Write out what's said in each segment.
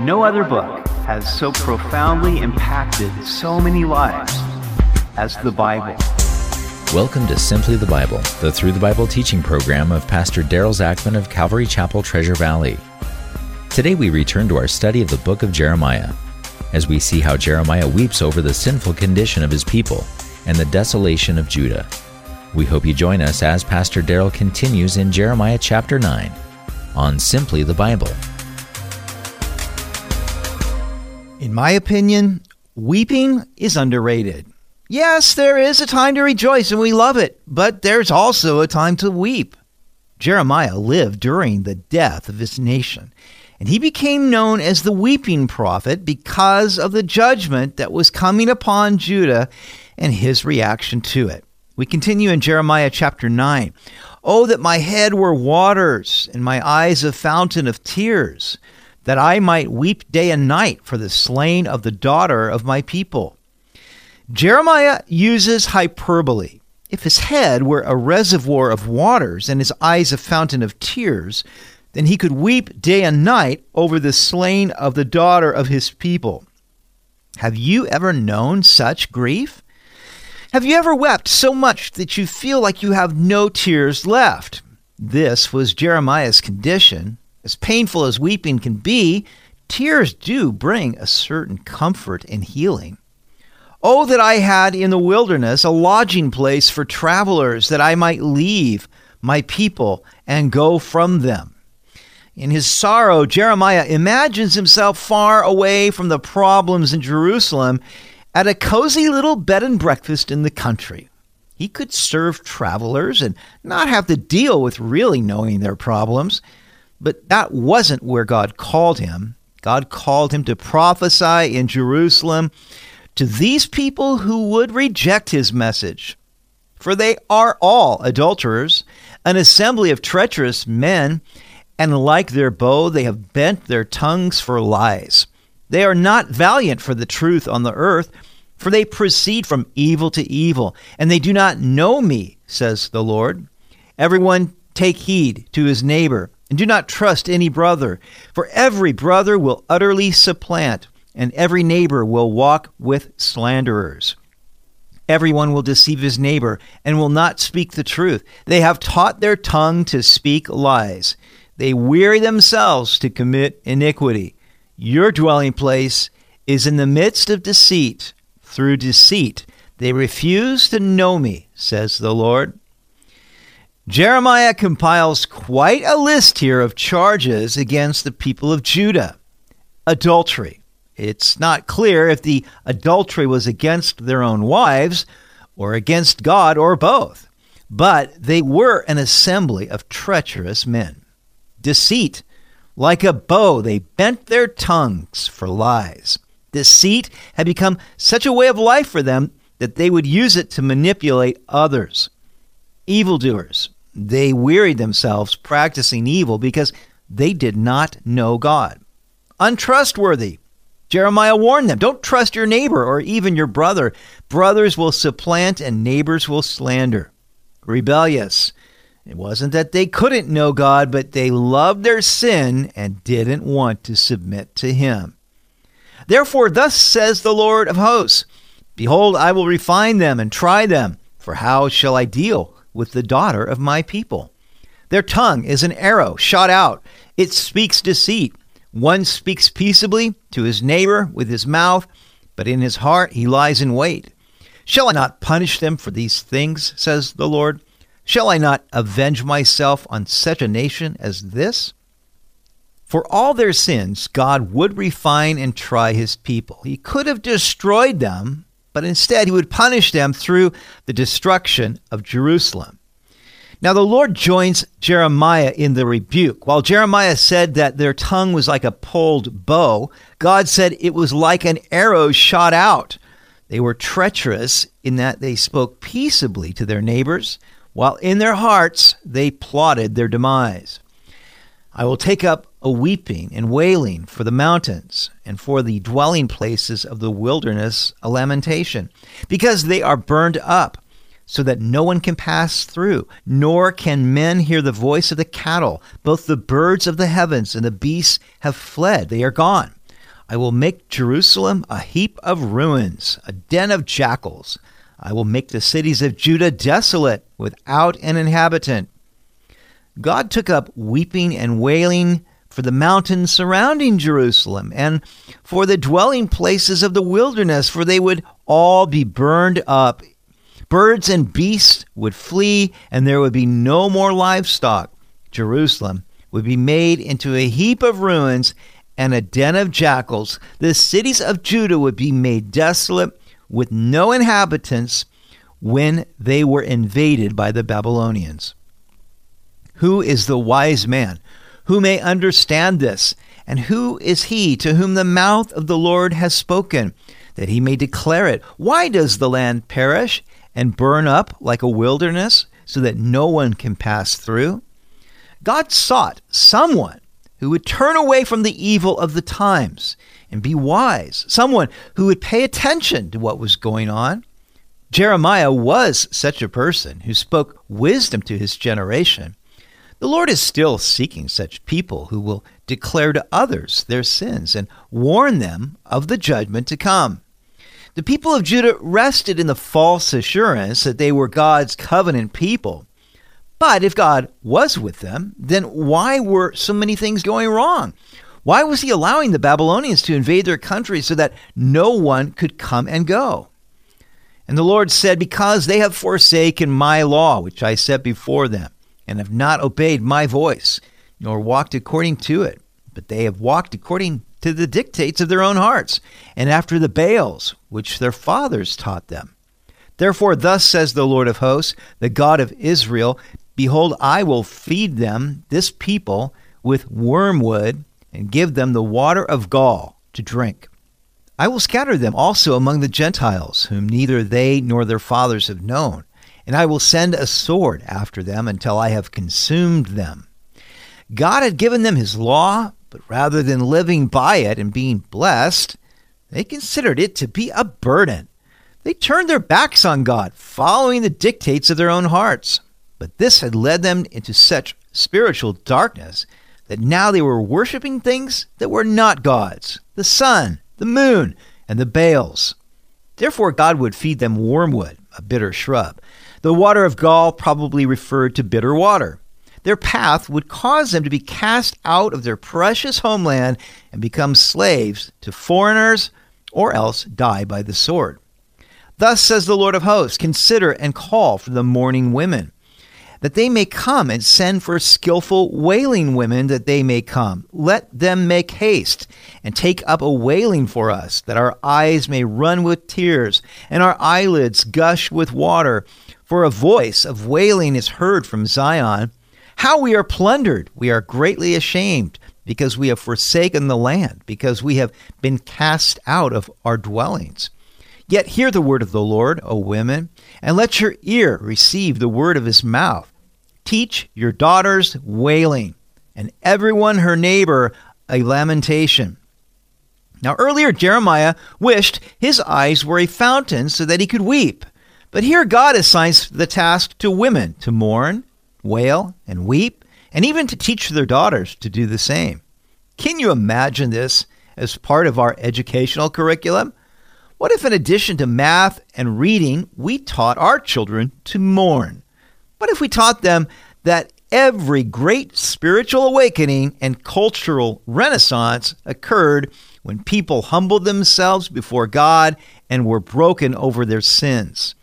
No other book has so profoundly impacted so many lives as the Bible. Welcome to Simply the Bible, the Through the Bible teaching program of Pastor Daryl Zachman of Calvary Chapel, Treasure Valley. Today we return to our study of the book of Jeremiah as we see how Jeremiah weeps over the sinful condition of his people and the desolation of Judah. We hope you join us as Pastor Daryl continues in Jeremiah chapter 9 on Simply the Bible. In my opinion, weeping is underrated. Yes, there is a time to rejoice and we love it, but there's also a time to weep. Jeremiah lived during the death of his nation, and he became known as the weeping prophet because of the judgment that was coming upon Judah and his reaction to it. We continue in Jeremiah chapter 9. Oh, that my head were waters and my eyes a fountain of tears that I might weep day and night for the slain of the daughter of my people. Jeremiah uses hyperbole. If his head were a reservoir of waters and his eyes a fountain of tears, then he could weep day and night over the slain of the daughter of his people. Have you ever known such grief? Have you ever wept so much that you feel like you have no tears left? This was Jeremiah's condition as painful as weeping can be, tears do bring a certain comfort and healing. Oh, that I had in the wilderness a lodging place for travelers, that I might leave my people and go from them. In his sorrow, Jeremiah imagines himself far away from the problems in Jerusalem at a cozy little bed and breakfast in the country. He could serve travelers and not have to deal with really knowing their problems. But that wasn't where God called him. God called him to prophesy in Jerusalem to these people who would reject his message. For they are all adulterers, an assembly of treacherous men, and like their bow, they have bent their tongues for lies. They are not valiant for the truth on the earth, for they proceed from evil to evil, and they do not know me, says the Lord. Everyone take heed to his neighbor and do not trust any brother, for every brother will utterly supplant, and every neighbor will walk with slanderers. Everyone will deceive his neighbor and will not speak the truth. They have taught their tongue to speak lies. They weary themselves to commit iniquity. Your dwelling place is in the midst of deceit. Through deceit, they refuse to know me, says the Lord. Jeremiah compiles quite a list here of charges against the people of Judah. Adultery. It's not clear if the adultery was against their own wives or against God or both, but they were an assembly of treacherous men. Deceit. Like a bow, they bent their tongues for lies. Deceit had become such a way of life for them that they would use it to manipulate others. Evildoers. They wearied themselves practicing evil because they did not know God. Untrustworthy. Jeremiah warned them don't trust your neighbor or even your brother. Brothers will supplant and neighbors will slander. Rebellious. It wasn't that they couldn't know God, but they loved their sin and didn't want to submit to Him. Therefore, thus says the Lord of hosts Behold, I will refine them and try them, for how shall I deal with the daughter of my people. Their tongue is an arrow shot out, it speaks deceit. One speaks peaceably to his neighbor with his mouth, but in his heart he lies in wait. Shall I not punish them for these things, says the Lord? Shall I not avenge myself on such a nation as this? For all their sins, God would refine and try his people. He could have destroyed them, but instead he would punish them through the destruction of Jerusalem. Now, the Lord joins Jeremiah in the rebuke. While Jeremiah said that their tongue was like a pulled bow, God said it was like an arrow shot out. They were treacherous in that they spoke peaceably to their neighbors, while in their hearts they plotted their demise. I will take up a weeping and wailing for the mountains, and for the dwelling places of the wilderness a lamentation, because they are burned up, so that no one can pass through, nor can men hear the voice of the cattle. Both the birds of the heavens and the beasts have fled, they are gone. I will make Jerusalem a heap of ruins, a den of jackals. I will make the cities of Judah desolate, without an inhabitant. God took up weeping and wailing for the mountains surrounding Jerusalem and for the dwelling places of the wilderness, for they would all be burned up. Birds and beasts would flee, and there would be no more livestock. Jerusalem would be made into a heap of ruins and a den of jackals. The cities of Judah would be made desolate with no inhabitants when they were invaded by the Babylonians. Who is the wise man who may understand this? And who is he to whom the mouth of the Lord has spoken, that he may declare it? Why does the land perish and burn up like a wilderness, so that no one can pass through? God sought someone who would turn away from the evil of the times and be wise, someone who would pay attention to what was going on. Jeremiah was such a person who spoke wisdom to his generation. The Lord is still seeking such people who will declare to others their sins and warn them of the judgment to come. The people of Judah rested in the false assurance that they were God's covenant people. But if God was with them, then why were so many things going wrong? Why was he allowing the Babylonians to invade their country so that no one could come and go? And the Lord said, Because they have forsaken my law, which I set before them, and have not obeyed my voice, nor walked according to it, but they have walked according to the dictates of their own hearts, and after the Baals, which their fathers taught them. Therefore, thus says the Lord of hosts, the God of Israel Behold, I will feed them, this people, with wormwood and give them the water of gall to drink. I will scatter them also among the Gentiles, whom neither they nor their fathers have known, and I will send a sword after them until I have consumed them. God had given them his law, but rather than living by it and being blessed, they considered it to be a burden. They turned their backs on God, following the dictates of their own hearts. But this had led them into such spiritual darkness that now they were worshiping things that were not gods the sun, the moon, and the Baals. Therefore, God would feed them wormwood, a bitter shrub. The water of gall probably referred to bitter water. Their path would cause them to be cast out of their precious homeland and become slaves to foreigners or else die by the sword. Thus says the Lord of hosts Consider and call for the mourning women that they may come and send for skillful wailing women that they may come. Let them make haste and take up a wailing for us, that our eyes may run with tears and our eyelids gush with water. For a voice of wailing is heard from Zion. How we are plundered! We are greatly ashamed because we have forsaken the land, because we have been cast out of our dwellings. Yet hear the word of the Lord, O women, and let your ear receive the word of his mouth. Teach your daughters wailing, and everyone her neighbor a lamentation. Now, earlier, Jeremiah wished his eyes were a fountain so that he could weep. But here, God assigns the task to women to mourn, wail, and weep, and even to teach their daughters to do the same. Can you imagine this as part of our educational curriculum? What if, in addition to math and reading, we taught our children to mourn? What if we taught them that every great spiritual awakening and cultural renaissance occurred when people humbled themselves before God and were broken over their sins?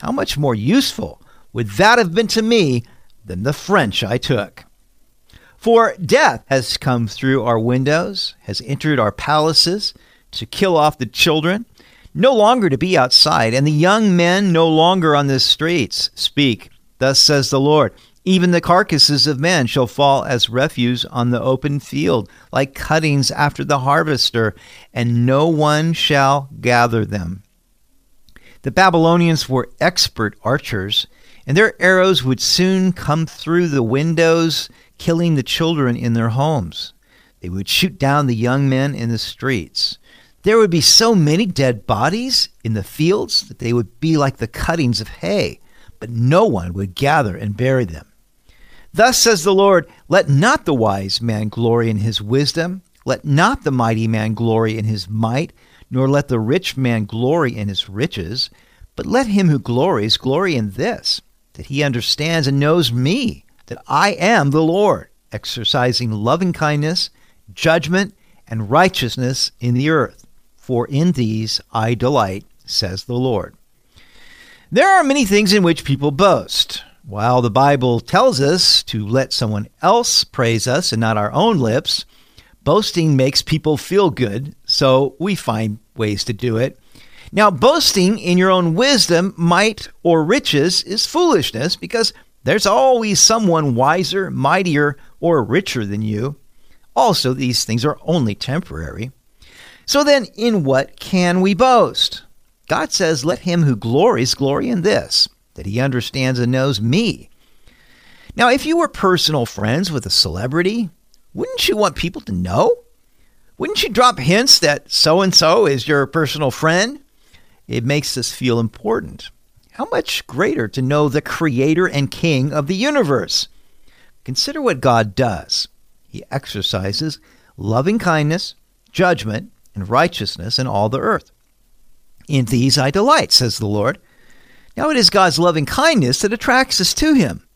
How much more useful would that have been to me than the French I took? For death has come through our windows, has entered our palaces to kill off the children no longer to be outside, and the young men no longer on the streets. Speak, thus says the Lord. Even the carcasses of men shall fall as refuse on the open field, like cuttings after the harvester, and no one shall gather them. The Babylonians were expert archers, and their arrows would soon come through the windows, killing the children in their homes. They would shoot down the young men in the streets. There would be so many dead bodies in the fields that they would be like the cuttings of hay, but no one would gather and bury them. Thus says the Lord, Let not the wise man glory in his wisdom, Let not the mighty man glory in his might, nor let the rich man glory in his riches, but let him who glories glory in this, that he understands and knows me, that I am the Lord, exercising loving kindness, judgment, and righteousness in the earth. For in these I delight, says the Lord. There are many things in which people boast. While the Bible tells us to let someone else praise us and not our own lips, boasting makes people feel good, so we find ways to do it. Now, boasting in your own wisdom, might, or riches is foolishness because there's always someone wiser, mightier, or richer than you. Also, these things are only temporary. So then, in what can we boast? God says, Let him who glories glory in this, that he understands and knows me. Now, if you were personal friends with a celebrity, wouldn't you want people to know? Wouldn't you drop hints that so and so is your personal friend? It makes us feel important. How much greater to know the creator and king of the universe? Consider what God does. He exercises loving kindness, judgment, and righteousness in all the earth. In these I delight, says the Lord. Now it is God's loving kindness that attracts us to Him.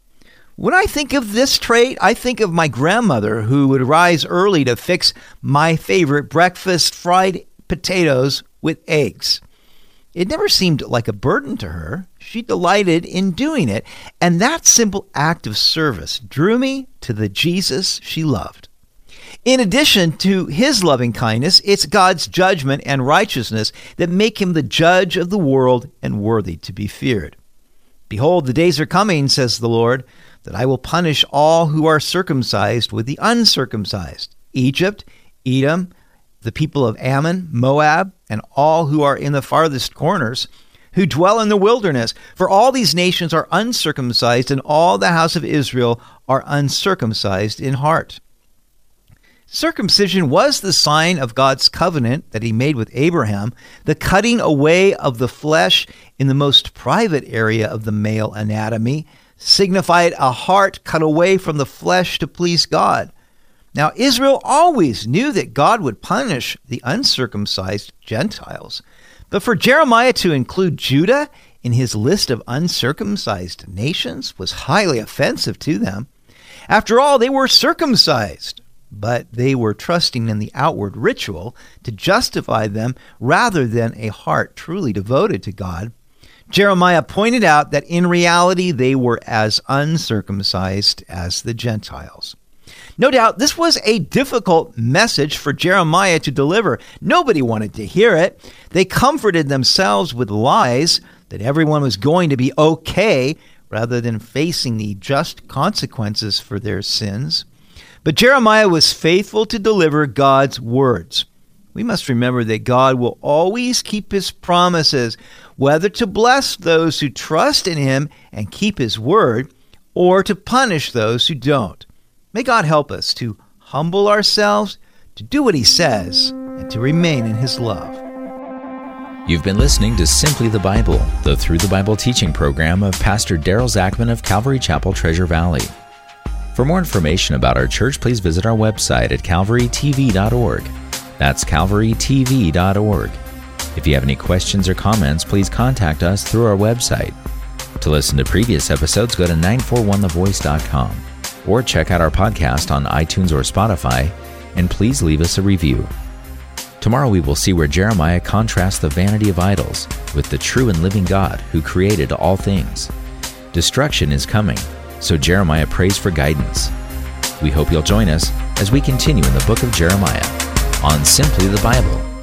When I think of this trait, I think of my grandmother who would rise early to fix my favorite breakfast fried potatoes with eggs. It never seemed like a burden to her. She delighted in doing it, and that simple act of service drew me to the Jesus she loved. In addition to his loving kindness, it's God's judgment and righteousness that make him the judge of the world and worthy to be feared. Behold, the days are coming, says the Lord, that I will punish all who are circumcised with the uncircumcised Egypt, Edom, the people of Ammon, Moab, and all who are in the farthest corners, who dwell in the wilderness. For all these nations are uncircumcised, and all the house of Israel are uncircumcised in heart. Circumcision was the sign of God's covenant that he made with Abraham, the cutting away of the flesh in the most private area of the male anatomy signified a heart cut away from the flesh to please God. Now, Israel always knew that God would punish the uncircumcised Gentiles. But for Jeremiah to include Judah in his list of uncircumcised nations was highly offensive to them. After all, they were circumcised but they were trusting in the outward ritual to justify them rather than a heart truly devoted to God. Jeremiah pointed out that in reality they were as uncircumcised as the Gentiles. No doubt this was a difficult message for Jeremiah to deliver. Nobody wanted to hear it. They comforted themselves with lies that everyone was going to be okay rather than facing the just consequences for their sins. But Jeremiah was faithful to deliver God's words. We must remember that God will always keep his promises, whether to bless those who trust in him and keep his word, or to punish those who don't. May God help us to humble ourselves, to do what he says, and to remain in his love. You've been listening to Simply the Bible, the Through the Bible teaching program of Pastor Daryl Zachman of Calvary Chapel, Treasure Valley. For more information about our church, please visit our website at calvarytv.org. That's calvarytv.org. If you have any questions or comments, please contact us through our website. To listen to previous episodes, go to 941thevoice.com or check out our podcast on iTunes or Spotify, and please leave us a review. Tomorrow we will see where Jeremiah contrasts the vanity of idols with the true and living God who created all things. Destruction is coming, so Jeremiah prays for guidance. We hope you'll join us as we continue in the book of Jeremiah on Simply the Bible.